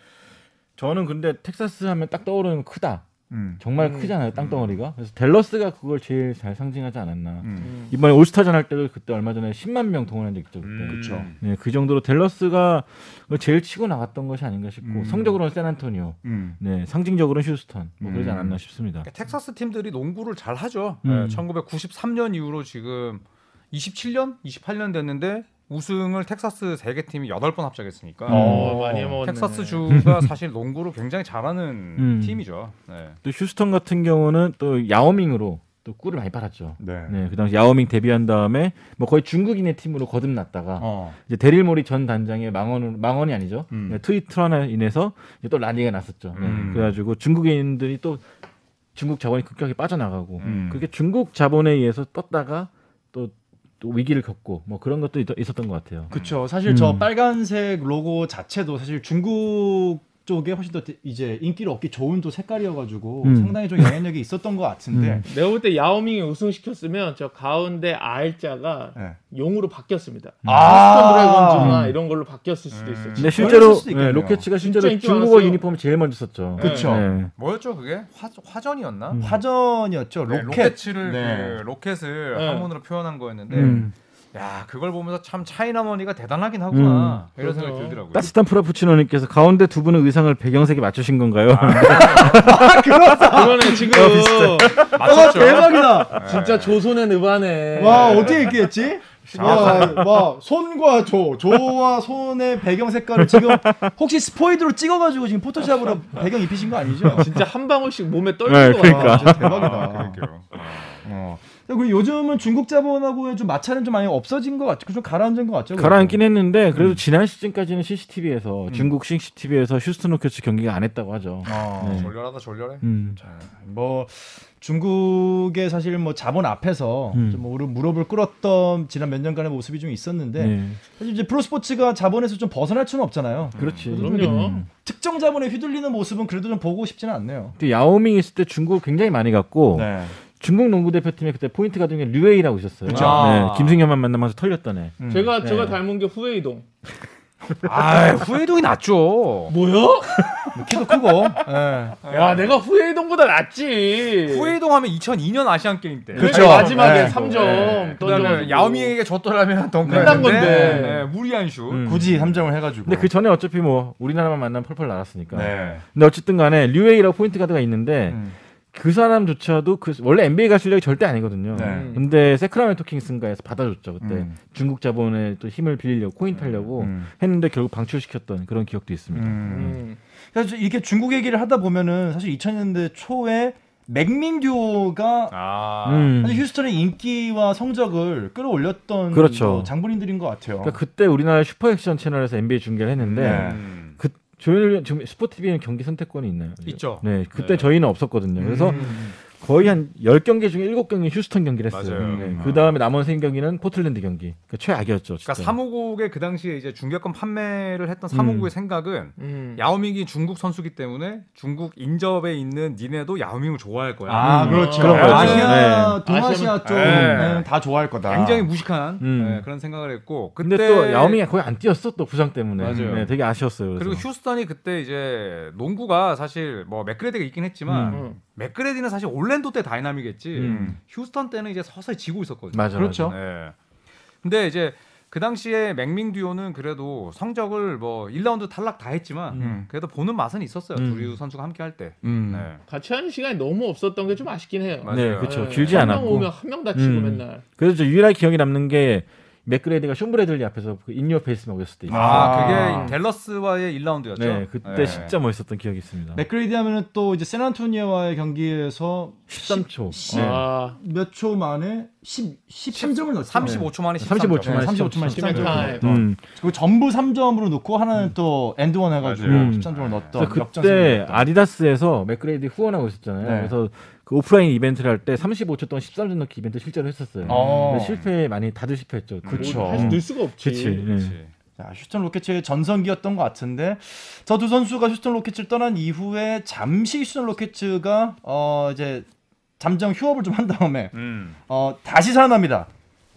저는 근데 텍사스 하면 딱 떠오르는 건 크다. 음. 정말 음. 크잖아요, 땅덩어리가. 그래서 델러스가 그걸 제일 잘 상징하지 않았나. 음. 음. 이번에 올스타전 할 때도 그때 얼마 전에 10만 명 동원한 적 있죠, 그때. 음. 그쵸. 네, 그 정도로 델러스가 제일 치고 나갔던 것이 아닌가 싶고 음. 성적으로는 샌안토니오, 음. 네, 상징적으로는 휴스턴 뭐 그러지 음. 않았나 싶습니다. 그러니까 텍사스 팀들이 농구를 잘 하죠. 음. 1993년 이후로 지금 27년, 28년 됐는데 우승을 텍사스 세 개 팀이 8번 합작했으니까 어, 많이 먹었네. 텍사스 주가 사실 농구를 굉장히 잘하는 음. 팀이죠. 네. 또 휴스턴 같은 경우는 또 야오밍으로 또 꿀을 많이 빨았죠. 네. 네, 그 당시 야오밍 데뷔한 다음에 뭐 거의 중국인의 팀으로 거듭났다가 어. 이제 데릴 모리 전 단장의 망언 망언이 아니죠. 음. 네, 트위터로 인해서 이제 또 난리가 났었죠. 네, 음. 그래가지고 중국인들이 또 중국 자본이 급격히 빠져나가고 음. 그렇게 중국 자본에 의해서 떴다가 또, 또 위기를 겪고 뭐 그런 것도 있, 있었던 것 같아요. 그렇죠. 사실 저 음. 빨간색 로고 자체도 사실 중국 쪽에 훨씬 더 이제 인기를 얻기 좋은 또 색깔이어가지고 음. 상당히 좀 영향력이 있었던 것 같은데. 음. 내가 볼 때 야오밍이 우승시켰으면 저 가운데 R자가 네. 용으로 바뀌었습니다. 아. 휴스턴 드래곤즈나 이런 걸로 바뀌었을 수도 있어요. 근데 실제로. 네, 로켓츠가 실제로 중국어 많았어요. 유니폼을 제일 먼저 썼죠. 그쵸. 네. 뭐였죠 그게? 화, 화전이었나? 음. 화전이었죠. 네, 로켓. 로켓을 네. 그 로켓을 네. 한문으로 표현한 거였는데 음. 야 그걸 보면서 참 China money가 대단하긴 하구나 음. 이런 생각이 그래서 들더라고요. 따뜻한 프라푸치노님께서 가운데 두 분의 의상을 배경색에 맞추신 건가요? 그거는 지금 맞췄죠. 대박이다. 진짜 조선의 느바네. 와 어떻게 이렇게 했지? 와, 와 손과 조, 조와 손의 배경 색깔을 지금 혹시 스포이드로 찍어가지고 지금 포토샵으로 배경 입히신 거 아니죠? 진짜 한 방울씩 몸에 떨리는 네, 거 그러니까. 와, 진짜 아, 대박이다. 그러게요. 어. 그리고 요즘은 중국 자본하고의 좀 마찰은 좀 많이 없어진 것 같죠? 좀 가라앉은 것 같죠? 가라앉긴 했는데 음. 그래도 지난 시즌까지는 CCTV에서 중국 CCTV에서 휴스턴 로켓츠 경기가 안 했다고 하죠. 어. 네. 졸렬하다 졸렬해. 음. 뭐 중국의 사실 뭐 자본 앞에서 음. 좀 무릎, 무릎을 꿇었던 지난 몇 년간의 모습이 좀 있었는데 네. 사실 이제 프로스포츠가 자본에서 좀 벗어날 수는 없잖아요. 그렇지. 그럼요. 음. 특정 자본에 휘둘리는 모습은 그래도 좀 보고 싶지는 않네요. 또 야오밍 있을 때 중국을 굉장히 많이 갔고 네. 중국 농구 대표팀에 그때 포인트 가드 중에 류에이라고 있었어요. 그쵸. 네, 아. 김승현만 만나면서 털렸던 애. 음. 제가 네. 제가 닮은 게 후웨이동. 아 후회동이 낫죠. 뭐야? 키도 크고. 예. 야 내가 후웨이동보다 낫지. 후회동 하면 2002년 아시안 게임 때. 그쵸. 마지막에 네. 3점 네. 그다음에 야오밍에게 줬더라면 덩크했는데 끝난 건데. 네, 무리한 슛. 음. 굳이 3점을 해가지고. 근데 그 전에 어차피 뭐 우리나라만 만나면 펄펄 날았으니까. 네. 근데 어쨌든 간에 류에이라고 포인트 가드가 있는데 음. 그 사람조차도 그 원래 NBA 갈 실력이 절대 아니거든요. 네. 음. 근데 세크라멘토 킹스인가에서 받아줬죠 그때 음. 중국 자본의 또 힘을 빌리려고 코인 타려고 음. 했는데 결국 방출시켰던 그런 기억도 있습니다. 음. 음. 그래서 이렇게 중국 얘기를 하다 보면은 사실 2000년대 초에 맥민 듀오가 아. 음. 휴스턴의 인기와 성적을 끌어올렸던 그렇죠. 뭐 장본인들인 것 같아요. 그러니까 그때 우리나라 슈퍼액션 채널에서 NBA 중계를 했는데 네. 저희는 지금 스포티비는 경기 선택권이 있나요? 있죠. 네, 그때 네. 저희는 없었거든요. 그래서 음. 거의 한 10경기 중에 7경기 휴스턴 경기를 했어요. 맞아요. 네. 음. 그 다음에 남은 3경기는 포틀랜드 경기. 그 최악이었죠. 진짜. 그러니까 사무국의 그 당시에 이제 중계권 판매를 했던 사무국의 음. 생각은 음. 야오밍이 중국 선수기 때문에 중국 인접에 있는 니네도 야오밍을 좋아할 거야. 아 음. 그렇죠. 그런 거죠. 아시아, 네. 동아시아 쪽은 네. 다 좋아할 거다. 굉장히 무식한 음. 네, 그런 생각을 했고 근데 그때 또 야오밍이 거의 안 뛰었어 또 부상 때문에. 맞아요. 네, 되게 아쉬웠어요. 그리고 그래서. 휴스턴이 그때 이제 농구가 사실 뭐 맥그레디가 있긴 했지만 음. 맥그레디는 사실 올랜도 때 다이나믹했지 음. 휴스턴 때는 이제 서서히 지고 있었거든요. 맞아, 그렇죠. 네. 근데 이제 그 당시에 맥밍 듀오는 그래도 성적을 뭐 1라운드 탈락 다 했지만 음. 그래도 보는 맛은 있었어요. 음. 두 선수가 함께 할 때. 음. 네. 같이 하는 시간이 너무 없었던 게 좀 아쉽긴 해요. 맞아요. 네, 그렇죠. 네. 길지 않았고. 오면 한 명 다치고 음. 맨날. 그래서 저 유일하게 기억에 남는 게 맥그레이디가 숀 브래들리 앞에서 그 in your face 먹였을 때 있어요. 아, 아. 그게 댈러스와의 1라운드였죠. 네, 그때 진짜 멋있었던 기억이 있습니다. 맥그레이디 하면은 또 이제 샌안토니오와의 경기에서 13초. 십- 네. 아, 몇초 만에 10 13점을 넣었어요. 35초 만에 35초 13점. 만에 35초 만에 13 점. 13점. 음. 그리고 전부 3점으로 넣고 하나는 또 and one 해 가지고 맞아요. 13점을 넣었던 그때. 아디다스에서 맥그레이디 후원하고 있었잖아요. 네. 그래서 그 오프라인 이벤트를 할 때 35초 동안 13점 넣기 이벤트 실제로 했었어요. 어. 근데 실패 많이 다들 실패했죠. 그쵸. 뭐 사실 넣을 수가 없지. 그치. 네. 그렇지. 자, 휴스턴 로켓츠의 전성기였던 것 같은데 저 두 선수가 휴스턴 로켓츠를 떠난 이후에 잠시 휴스턴 로켓츠가 어 이제 잠정 휴업을 좀 한 다음에 음. 어 다시 살아납니다.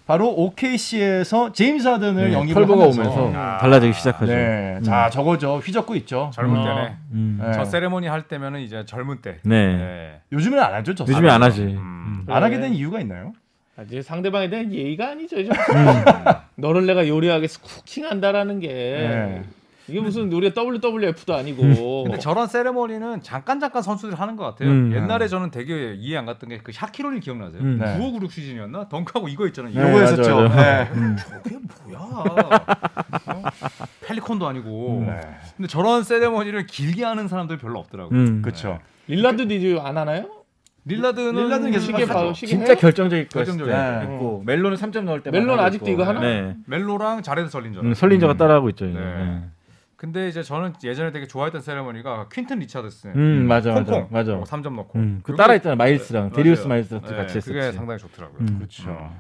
바로 OKC에서 제임스 하든을 네, 영입을 털보가 하면서 오면서 아. 달라지기 시작하죠. 네, 음. 자 저거죠 휘젓고 있죠. 젊은 어. 때네. 음. 네. 저 세레모니 할 때면은 이제 젊은 때. 네. 네. 요즘에는 안 하죠. 저 요즘에 안. 하지. 음. 음. 안 하게 네. 된 이유가 있나요? 아, 이제 상대방에 대한 예의가 아니죠. 이제. 너를 내가 요리하겠어 쿠킹한다라는 게 네. 이게 무슨 우리가 WWF도 아니고. 근데 저런 세레머니는 잠깐 잠깐 선수들이 하는 것 같아요. 음. 옛날에 저는 되게 이해 안 갔던 게 그 샤키로니 기억나세요? 음. 네. 9596 시즌이었나? 덩크하고 이거 있잖아요. 네, 이거 맞아, 했었죠. 맞아. 네. 저게 뭐야? 어? 펠리콘도 아니고. 네. 근데 저런 세레머니를 길게 하는 사람들 별로 없더라고요. 음. 그렇죠. 릴라드 디즈 안 하나요? 릴라드는 릴라드는 계속 시계. 봐 진짜 해요? 결정적일 거. 네. 있고 멜론은 3점 넣을 때 멜론 아직도 이거 하나? 네. 멜로랑 자레드 설린저. 음, 설린저가 따라하고 있죠. 이제. 네. 네. 근데 이제 저는 예전에 되게 좋아했던 세레머니가 퀸튼 리차드슨. 음 맞아 맞아 콩콩. 맞아. 어, 3점 넣고. 음, 그 따라 있잖아 마일스랑 맞아요. 데리우스 마일스 네, 같이 했었지. 그게 상당히 좋더라고요. 음. 그렇죠.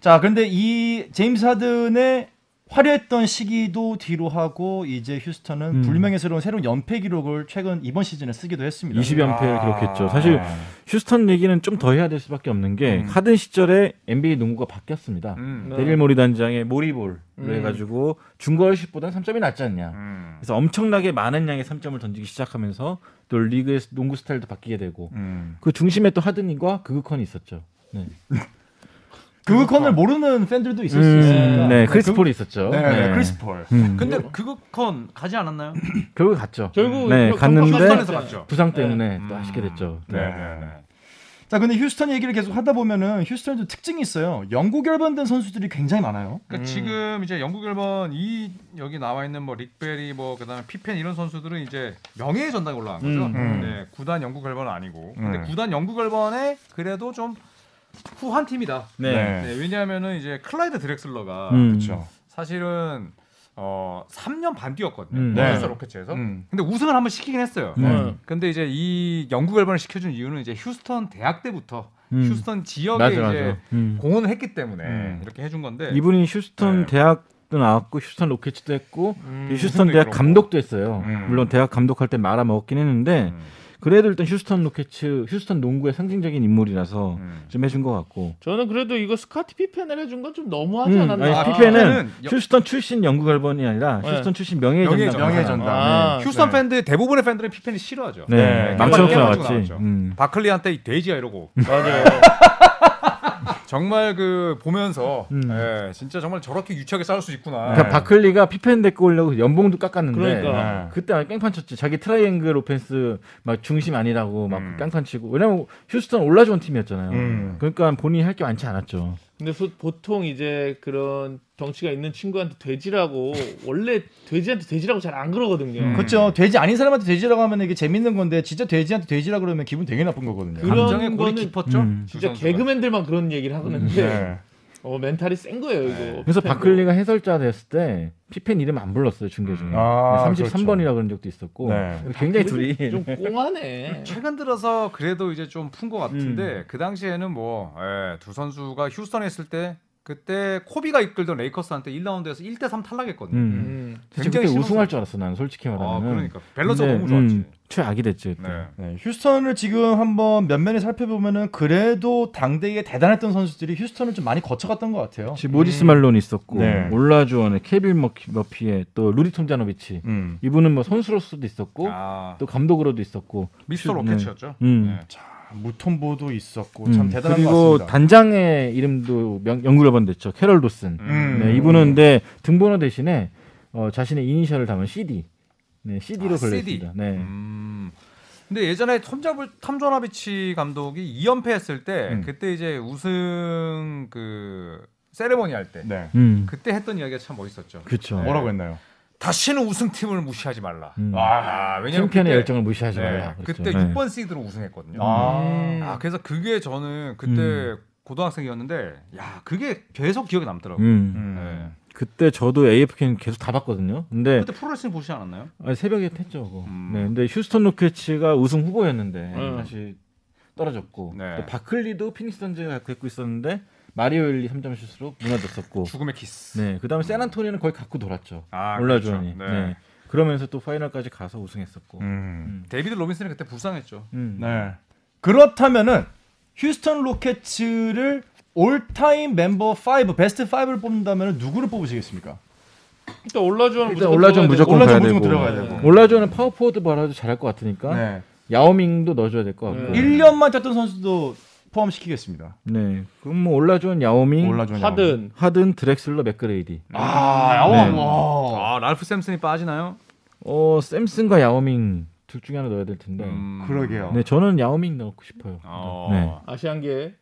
자, 그런데 이 제임스 하든의 화려했던 시기도 뒤로 하고 이제 휴스턴은 음. 불명예스러운 새로운 연패 기록을 최근 이번 시즌에 쓰기도 했습니다. 20연패를 아. 기록했죠. 사실 휴스턴 얘기는 좀 더 해야 될 수밖에 없는 게 음. 하든 시절에 NBA 농구가 바뀌었습니다. 음. 네. 데릴 모리 단장의 모리볼로 음. 해가지고 중거리슛보다는 3점이 낫지 않냐. 음. 그래서 엄청나게 많은 양의 3점을 던지기 시작하면서 또 리그의 농구 스타일도 바뀌게 되고 음. 그 중심에 또 하든과 그그컨이 있었죠. 네. 그 컨을 모르는 팬들도 있을 수 음, 있으니까. 네, 크리스 그- 폴이 있었죠. 네, 네, 크리스 폴. 음. 근데 그거 컨 가지 않았나요? 결국 갔죠. 결국 네, 그 갔는데. 부상 때문에 네. 또 음. 아쉽게 됐죠. 네. 네, 네, 네. 자, 근데 휴스턴 얘기를 계속 하다 보면은 휴스턴도 특징이 있어요. 영국 결번된 선수들이 굉장히 많아요. 그러니까 음. 지금 이제 영국 앨범 이 여기 나와 있는 뭐 릭베리 뭐 그다음에 피펜 이런 선수들은 이제 명예의 전당에 올라간 거죠. 음, 음. 네, 구단 영국 앨범은 아니고. 근데 음. 구단 영국 앨범에 그래도 좀 후한 팀이다. 네. 네, 왜냐하면은 이제 클라이드 드렉슬러가 음. 그렇죠. 사실은 어 3년 반 뛰었거든요. 음. 네. 네. 로켓츠에서. 음. 근데 우승을 한번 시키긴 했어요. 네. 음. 근데 이제 이 영구결번을 시켜준 이유는 이제 휴스턴 대학 때부터 음. 휴스턴 지역에 맞아 이제 맞아. 음. 공헌을 했기 때문에 음. 이렇게 해준 건데 이분이 휴스턴 네. 대학 도 나왔고 휴스턴 로켓츠도 했고 음. 휴스턴 대학 이끌었고. 감독도 했어요. 음. 물론 대학 감독할 때 말아 먹긴 했는데 음, 그래도 일단 휴스턴 로켓츠, 휴스턴 농구의 상징적인 인물이라서 음. 좀 해준 것 같고. 저는 그래도 이거 스카티 피펜을 해준 건 좀 너무하지 음, 않았나? 아니, 아, 피펜은 여- 휴스턴 출신 영구결번이 아니라 네. 휴스턴 출신 명예의 명예의 전당. 명예의 전당. 전당. 아, 휴스턴 네. 팬들 대부분의 팬들은 피펜이 싫어하죠. 네, 네, 망쳐놓고 나왔지. 나왔죠. 음. 바클리한테 이 돼지야 이러고 맞아요. 정말 그 보면서 음. 예, 진짜 정말 저렇게 유치하게 싸울 수 있구나. 그러니까 바클리가 피펜 데리고 오려고 연봉도 깎았는데 그러니까. 네. 그때 막 깽판 쳤지. 자기 triangle offense 막 중심 아니라고 막 음. 깽판 치고. 왜냐면 휴스턴 올라주원 팀이었잖아요. 음. 그러니까 본인이 할 게 많지 않았죠. 근데 소- 보통 이제 그런 덩치가 있는 친구한테 돼지라고 원래 돼지한테 돼지라고 잘 안 그러거든요. 음. 그렇죠. 돼지 아닌 사람한테 돼지라고 하면 이게 재밌는 건데 진짜 돼지한테 돼지라 그러면 기분 되게 나쁜 거거든요. 그런 감정의 골이 거는 깊었죠. 음. 두 진짜. 개그맨들만 그런 얘기를 하는데 네. 어 멘탈이 센 거예요 이거. 네. 그래서. 바클리가 해설자 됐을 때 피펜 이름 안 불렀어요 중계 중에. 아, 33번이라 그런 적도 있었고 네. 굉장히 둘이 좀 꽁하네. 최근 들어서 그래도 이제 좀 푼 것 같은데 음. 그 당시에는 뭐 두 선수가 휴스턴에 있을 때 그때 코비가 이끌던 레이커스한테 1라운드에서 1대 3 탈락했거든요. 음. 음. 진짜 굉장히 그때 우승할. 줄 알았어 나는 솔직히 아, 말하면. 그러니까 밸런스가 너무 좋았지. 음, 최악이 됐지. 네. 네, 휴스턴을 지금 한번 면면히 살펴보면은 그래도 당대에 대단했던 선수들이 휴스턴을 좀 많이 거쳐갔던 것 같아요. 지금 모지스 말론 있었고 네. 올라주원에 캘빈 머피, 머피의 또 루디 톰자노비치 음. 이분은 뭐 선수로서도 있었고 아, 또 감독으로도 있었고 미스터 네. 로켓츠였죠. 음. 네. 무톤보도 있었고 참 음, 대단한 것 그리고 같습니다. 단장의 이름도 명, 연구를 번 됐죠. 캐럴 도슨. 음. 네, 이분은 근데 등번호 대신에 어, 자신의 이니셜을 담은 CD. 네, CD로 아, 걸렸습니다. 네. 음. 근데 예전에 톰자블 탐조나비치 감독이 2연패했을 때 음. 그때 이제 우승 그 세레머니 할 때 네. 음. 그때 했던 이야기가 참 멋있었죠. 그렇죠. 뭐라고 했나요? 다시는 우승팀을 무시하지 말라. 음. 아, 왜냐면 챔피언의 그때- 열정을 무시하지 네, 말라. 그랬죠. 그때 네. 6번 시드로 우승했거든요. 아. 아, 그래서 그게 저는 그때 고등학생이었는데 야 그게 계속 기억에 남더라고요. 음. 음. 네. 그때 저도 AFKN 계속 다 봤거든요. 근데 그때 프로레슬링 보시지 않았나요? 아니, 새벽에 했죠. 그거. 음. 네, 근데 휴스턴 로켓츠가 우승 후보였는데 음. 다시 떨어졌고 네. 또 바클리도 피닉스 선즈가 갖고 있었는데 마리오 엘리 3점 슛으로 무너졌었고 죽음의 키스. 네, 그다음에 샌안토니오는 거의 갖고 돌았죠. 아, 올라주원이. 그렇죠. 네. 네. 그러면서 또 파이널까지 가서 우승했었고. 음. 음. 데이비드 로빈슨이 그때 불쌍했죠. 음. 네. 그렇다면은 휴스턴 로켓츠를 all-time 멤버 5 베스트 5를 뽑는다면 누구를 뽑으시겠습니까? 일단 올라주는 일단 올라주원 무조건 올라주원 가야 무조건 되고. 들어가야 되고. 올라주원은 파워포워드 봐도 잘할 것 같으니까 네. 야오밍도 넣어줘야 될 것 같고. 네. 1년만 뛰었던 선수도 포함시키겠습니다. 네. 그럼 뭐 올라주원 야오밍, 올라주원 하든 하든 드렉슬러 맥그레이디. 아, 야오밍. 네. 와. 아 랄프 샘슨이 빠지나요? 어 샘슨과 야오밍 둘 중에 하나 넣어야 될 텐데. 음. 그러게요. 네, 저는 야오밍 넣고 싶어요. 어. 네. 아시안계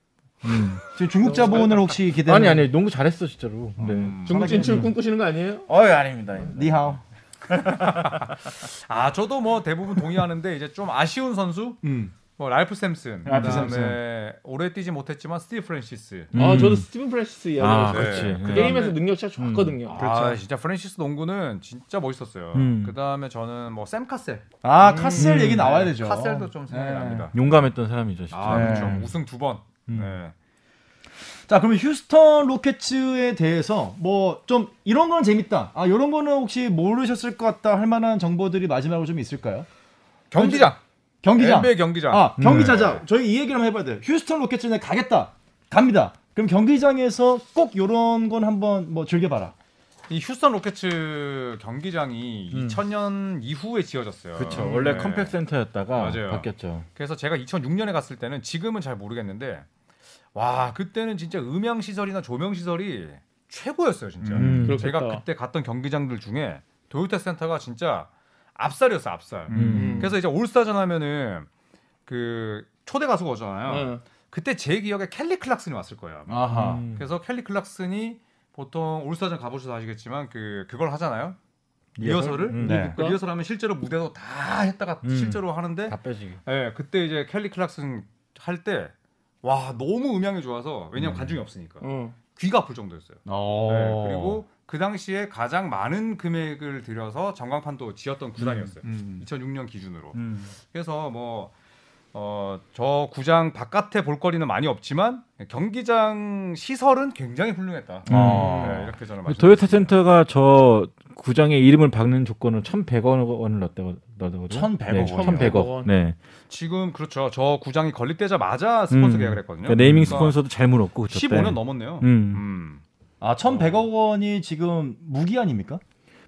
음. 지금 중국 자본을 혹시 기대? 아니 아니 농구 잘했어 진짜로. 네. 음. 중국 진출 꿈꾸시는 거 아니에요? 어이 아닙니다. 你好. 아 저도 뭐 대부분 동의하는데 이제 좀 아쉬운 선수 음. 뭐 랄프 샘슨 랄프 그다음에 오래 뛰지 못했지만 스티브 프랜시스 음. 아 저도 스티븐 프랜시스 이야기 아, 네. 그렇지. 그 네. 게임에서 능력 진짜 좋았거든요. 아 진짜 프랜시스 농구는 진짜 멋있었어요. 음. 그 다음에 저는 뭐 샘 카셀 아 카셀 음. 얘기 나와야 되죠. 카셀도 좀 생각이 네. 납니다. 용감했던 사람이죠, 진짜. 아 네. 그렇죠 우승 두 번. 음. 네. 자, 그러면 휴스턴 로켓츠에 대해서 뭐 좀 이런 건 재밌다. 아, 이런 거는 혹시 모르셨을 것 같다 할 만한 정보들이 마지막으로 좀 있을까요? 경기장 경기장. NBA 경기장. 아, 음. 경기자자. 저희 이 얘기를 한번 해봐야 돼요. 휴스턴 로켓츠에 가겠다. 갑니다. 그럼 경기장에서 꼭 이런 건 한번 뭐 즐겨봐라. 이 휴스턴 로켓츠 경기장이 음. 2000년 이후에 지어졌어요. 그렇죠. 원래 네. 컴팩 센터였다가 맞아요. 바뀌었죠. 그래서 제가 2006년에 갔을 때는 지금은 잘 모르겠는데 와 그때는 진짜 음향 시설이나 조명 시설이 최고였어요 진짜. 음, 그렇겠다. 제가 그때 갔던 경기장들 중에 도요타 센터가 진짜 앞살이었어 앞살. 음. 그래서 이제 올스타전 하면은 그 초대 가수가 오잖아요. 응. 그때 제 기억에 켈리 클락슨이 왔을 거예요. 아하. 음. 그래서 켈리 클락슨이 보통 올스타전 가보셔서 아시겠지만 그 그걸 하잖아요. 리허설을 음. 네. 그 리허설 하면 실제로 무대도 다 했다가 음. 실제로 하는데 다 빼지기. 예, 그때 이제 켈리 클락슨 할 때 와 너무 음향이 좋아서 왜냐면 음. 관중이 없으니까 응. 귀가 아플 정도였어요. 어. 네, 그리고 그 당시에 가장 많은 금액을 들여서 전광판도 지었던 구단이었어요. 음. 2006년 기준으로. 음. 그래서 뭐 어, 저 구장 바깥에 볼거리는 많이 없지만 경기장 시설은 굉장히 훌륭했다. 아. 네, 이렇게 저는 도요타 센터가 저 구장의 이름을 박는 조건을 1,100억 원을 넣었다고 넣었거든요. 1,100억 네, 원이요? 1,100억. 원. 네. 지금 그렇죠. 저 구장이 건립되자마자 스폰서 음. 계약을 했거든요. 그러니까 네이밍 그러니까 스폰서도 잘 물었고 그때. 15년 넘었네요. 음. 음. 아, 1,100억 원이 지금 무기한입니까?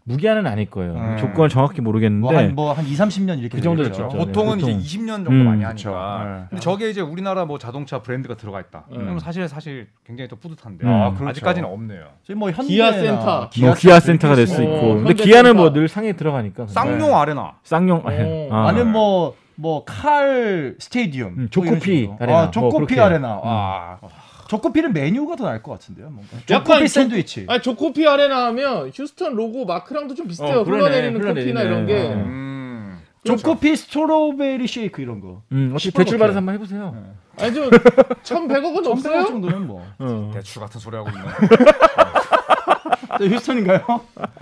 무기한은 아닐 거예요. 음. 조건을 정확히 모르겠는데 뭐한뭐한 2, 30년 이렇게 그 정도 되겠죠. 됐죠. 보통은 네, 보통. 이제 20년 정도 음, 많이 그쵸. 하니까. 네. 근데 저게 이제 우리나라 뭐 자동차 브랜드가 들어가 있다. 음. 그러면 사실 사실 굉장히 또 뿌듯한데 음. 아, 그렇죠. 아직까지는 없네요. 저희 뭐 현대나 기아 센터. 뭐 기아 센터가 될수 어, 있고. 근데 기아는. 뭐 늘 상에 들어가니까. 근데. 쌍용 아레나. 쌍용. 어. 아. 아니면 뭐뭐 칼 스테디움, 음, 뭐 조코피 이런 식으로. 아레나. 아, 뭐 조코피 그렇게. 아레나. 아, 조코피는 메뉴가 더 나을 것 같은데요. 뭔가. 조코피 조- 샌드위치. 아니 조코피 아레나 하면 휴스턴 로고 마크랑도 좀 비슷해요. 어, 그러네. 흘러내리는 흘러내리네. 커피나 이런 게. 어. 음. 조코피 strawberry shake 이런 거. 음, 어떻게. 대출 받아서 한번 해보세요. 아니 좀 1,100억은 1,100억 없어요? 정도면 뭐. 어. 대출 같은 소리 하고 있네. 저 휴스턴인가요?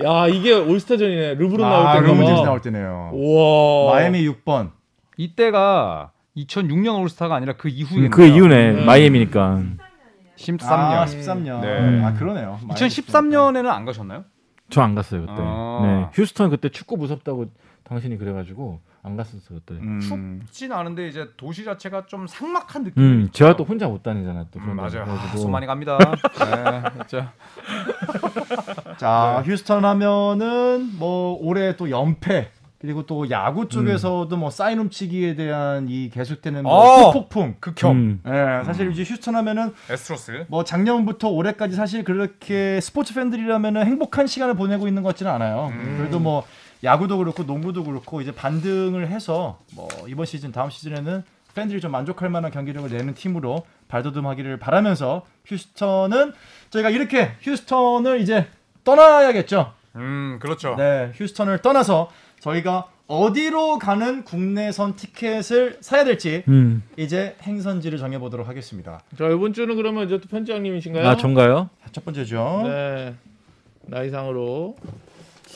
야 이게 올스타전이네. 르브론 아, 나올 때. 르브론 나올 때네요. 우와. 마이애미 6번. 이때가 2006년 올스타가 아니라 그 이후에 음, 그 이후네. 네. 마이애미니까. 13년. 아, 13년. 네. 아, 그러네요. 2013년에는 안 가셨나요? 저 안 갔어요 그때. 아. 네. 휴스턴 그때 춥고 무섭다고 당신이 그래 가지고 안 갔었어 그때. 음, 음. 춥진 않은데 이제 도시 자체가 좀 삭막한 느낌이 있죠. 제가 또 혼자 못 다니잖아 또. 음, 맞아요. 거. 아. 손 많이 갑니다. 네, 진짜. 자, 휴스턴 하면은 뭐 올해 또 연패. 그리고 또 야구 쪽에서도 뭐 사인 훔치기에 대한 이 계속되는 어! 뭐 폭풍. 극혐. 음. 예, 사실 이제 휴스턴 하면은 애스트로스. 뭐 작년부터 올해까지 사실 그렇게 스포츠 팬들이라면은 행복한 시간을 보내고 있는 것 같지는 않아요. 그래도 뭐 야구도 그렇고 농구도 그렇고 이제 반등을 해서 뭐 이번 시즌 다음 시즌에는 팬들이 좀 만족할 만한 경기력을 내는 팀으로 발돋움하기를 바라면서 휴스턴은 저희가 이렇게 휴스턴을 이제 떠나야겠죠. 음, 그렇죠. 네, 휴스턴을 떠나서 저희가 어디로 가는 국내선 티켓을 사야 될지 음. 이제 행선지를 정해보도록 하겠습니다. 자 이번 주는 그러면 이제 또 편집장님이신가요? 아 전가요? 첫 번째죠. 네. 나이상으로.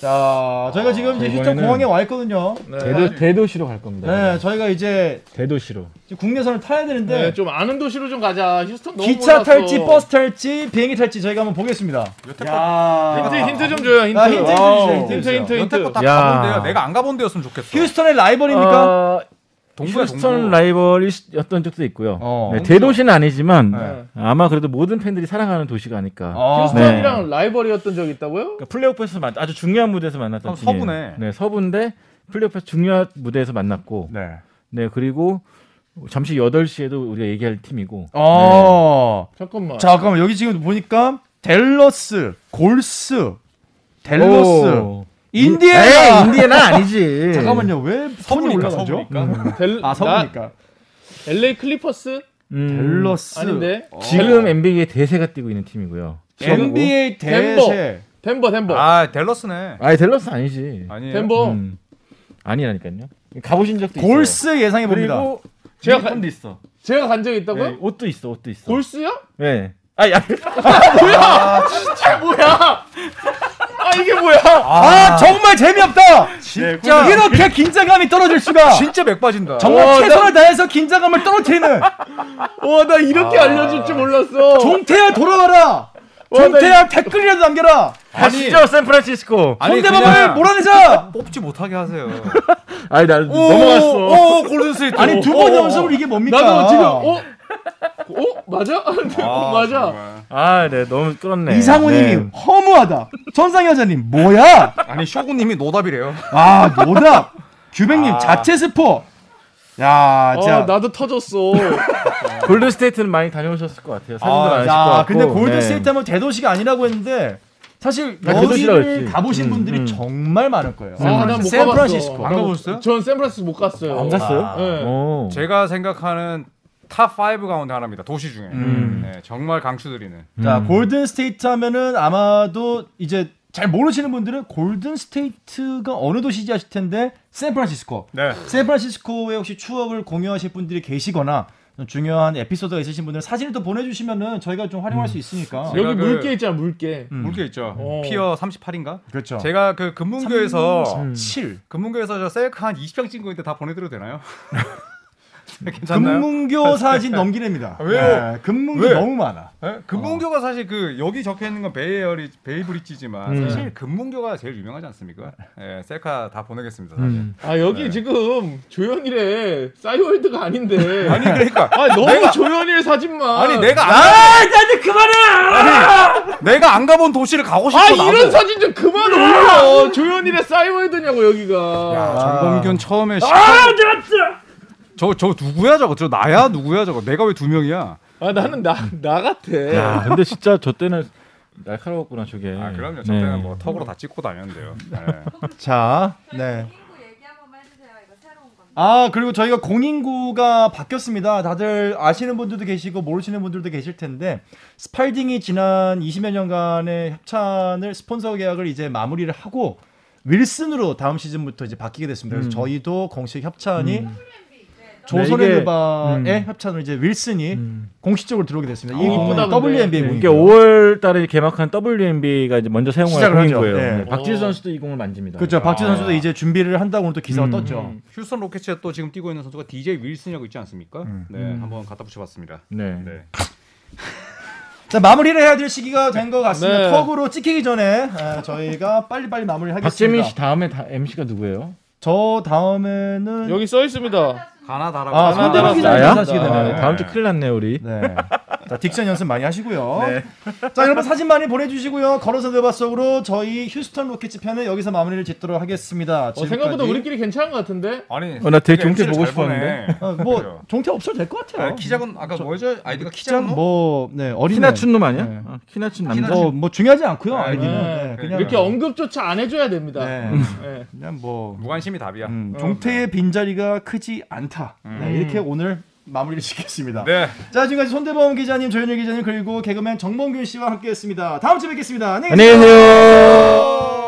자, 저희가 지금 이제 이번에는 공항에 와 있거든요. 네. 대도 대도시로 갈 겁니다. 네, 저희가 이제 대도시로. 지금 국내선을 타야 되는데 네, 좀 아는 도시로 좀 가자. 휴스턴 너무 기차 몰랐어. 탈지 버스 탈지 비행기 탈지 저희가 한번 보겠습니다. 야, 힌트 힌트 좀 줘요. 힌트. 아, 힌트, 힌트 와우. 주세요, 힌트 힌트 주세요. 힌트 힌트. 여태껏 다 야. 가본 데요. 내가 안 가본 데였으면 좋겠어. 휴스턴의 라이벌입니까? 어, 동부야, 휴스턴 동부. 라이벌이었던 적도 있고요. 어. 네, 대도시는 아니지만 네. 아마 그래도 모든 팬들이 사랑하는 도시가 아닐까. 아, 휴스턴이랑 라이벌이었던 적 있다고요? 그러니까 플레이오프에서 만 아주 중요한 무대에서 만났던 아, 팀이에요. 서부네. 네, 서부인데 플레이오프에서 중요한 무대에서 만났고, 네. 네 그리고 잠시 8시에도 우리가 얘기할 팀이고. 어. 잠깐만. 잠깐만 여기 지금 보니까 델러스, 골스, 델러스, 오. 인디애나. 에이, 인디애나 아니지. 잠깐만요. 왜 서부니까, 올라가죠? 델, 아, 서부니까. 나 LA 클리퍼스 음, 델러스. 아닌데? 지금 NBA의 대세가 뛰고 있는 팀이고요. NBA. 대세. 덴버 덴버. 아, 델러스네. 아니 델러스 아니지. 아니에요. 덴버. 음, 아니라니까요. 가보신 적도 있어요. 골스 예상해 봅니다. 그리고 제가 도 있어. 제가 간 적 있다고요? 네, 옷도 있어, 옷도 있어. 골스야? 네. 아, 야, 아 뭐야? 아 이게 뭐야? 아, 정말 재미없다. 진짜 이렇게 긴장감이 떨어질 수가. 진짜 맥 빠진다. 정말 와, 최선을 다해서 긴장감을 떨어뜨리는 와나 이렇게 알려줄 줄 몰랐어. 종태야 돌아와라. 와, 나 종태야 댓글이라도 남겨라. 가시죠 샌프란시스코. 상대방을 그냥 몰아내자. 뽑지 못하게 하세요. 아니 나 넘어갔어. 오, 골든 스테이트. 아니 두 번 연속으로 이게 뭡니까? 나도 지금 어? 어? 맞아? 어, 맞아. 아, 네, 너무 끌었네. 이상호님이 네. 허무하다. 천상 여자님 뭐야? 아니 쇼구님이 노답이래요. 아 노답. 규백님 자체 스포. 야, 아 자. 나도 터졌어. 골든 스테이트는 많이 다녀오셨을 것 같아요. 사진도 아, 많으실 것 야, 같고. 근데 골든 네. 스테이트 하면 대도시가 아니라고 했는데 사실 아, 여기를 했지. 가보신 음, 분들이 음. 정말 많을 거예요. 아, 난못 샌프란시스코. 안 가보셨어요? 전 샌프란시스코 못 갔어요. 안 갔어요? 아. 네. 오. 제가 생각하는 top 5 가운데 하나입니다. 도시 중에. 음. 네, 정말 강추드리는. 자, 음. 골든 스테이트 하면은 아마도 이제 잘 모르시는 분들은 골든 스테이트가 어느 도시지 하실 텐데 샌프란시스코. 네. 샌프란시스코에 혹시 추억을 공유하실 분들이 계시거나 좀 중요한 에피소드가 있으신 분들은 사진을 또 보내주시면은 저희가 좀 활용할 수 있으니까. 여기 그- 물개 있잖아 물개. 음. 물개 있죠. 어. 피어 38인가? 그렇죠. 제가 그 금문교에서 음. 7. 금문교에서 저 셀카 한 20장 찍은 거 있는데 다 보내드려도 되나요? 괜찮나요? 금문교 사진 넘기랍니다. 왜요? 네, 금문교 왜? 너무 많아. 네? 금문교가 사실 그 여기 적혀 있는 건 베이에어리 베이브리지지만 음. 사실 금문교가 제일 유명하지 않습니까? 예, 셀카 다 보내겠습니다. 사실. 음. 아 여기 지금 조현일의 싸이월드가 아닌데. 아니 그러니까 아 너무 내가- 조현일 사진만. 아니 내가 안, 아, 나한테 그만해! 아니 내가 안 가본 도시를 가고 싶어 아 나도. 이런 사진 좀 그만 올려. 조현일의 싸이월드냐고 여기가. 야, 아. 정범균 처음에 아, 내가 저, 저 누구야 저거? 저 나야 누구야 저거? 내가 왜 두 명이야? 아 나는 나 나 같아. 야, 근데 진짜 저 때는 날카로웠구나 저게. 아 그럼요. 저 네. 때는 뭐 턱으로 다 찍고 다녔는데요. 네. 자, 네. 아 그리고 저희가 공인구가 바뀌었습니다. 다들 아시는 분들도 계시고 모르시는 분들도 계실 텐데 스팔딩이 지난 20여 년간의 협찬을 스폰서 계약을 이제 마무리를 하고 윌슨으로 다음 시즌부터 이제 바뀌게 됐습니다. 그래서 음. 저희도 공식 협찬이 음. 조선의 네, 의 협찬을 이제 윌슨이 음. 공식적으로 들어오게 됐습니다. 이 어, 공은. WNBA 네, 공이고 이게 5월 달에 개막한 WNBA가 이제 먼저 사용할 시작을 공인. 거예요. 네. 네, 박지수 어. 선수도 이 공을 만집니다. 그렇죠. 박지수 아. 선수도 이제 준비를 한다고 또 기사가 음. 떴죠. 음. 휴스턴 로켓츠에 또 지금 뛰고 있는 선수가 DJ 윌슨이라고 있지 않습니까? 음. 네, 음. 한번 갖다 붙여봤습니다. 네. 네. 자 마무리를 해야 될 시기가 된 것 같습니다. 네. 턱으로 찍히기 전에 에, 저희가 빨리빨리 마무리하겠습니다. 박재민 씨 다음에 다 MC가 누구예요? 저 다음에는 여기 써 있습니다. 가나다라고. 아, 가나다라 손대범 기자 나야? 아, 되네요. 다음 주 큰일 났네 우리. 네. 자, diction 연습 많이 하시고요. 네. 자, 여러분 사진 많이 보내주시고요. 걸어서 느바 속으로 저희 휴스턴 로켓츠 편을 여기서 마무리를 짓도록 하겠습니다. 어, 생각보다 우리끼리 괜찮은 것 같은데. 아니 어, 나 되게 종태 보고 잘 싶었는데. 어, 뭐 종태 없어도 될 것 같아요. 아, 키 작은 아까 뭐죠? 아이디가 키 키장 작은 놈? 뭐 네, 어린애. 키나춘 놈 아니야? 네. 어, 키나춘 남자. 뭐, 뭐 중요하지 않고요. 아, 아이디는. 네. 네, 그냥 이렇게 언급조차 안 해줘야 됩니다. 네. 네. 그냥 뭐 무관심이 답이야. 음, 어, 종태의 빈자리가 크지 않다. 네, 음. 이렇게 오늘 마무리를 짓겠습니다. 네. 자 지금까지 손대범 기자님, 조현일 기자님 그리고 개그맨 정범균 씨와 함께했습니다. 다음 주에 뵙겠습니다. 안녕히 안녕히 계세요. 계세요.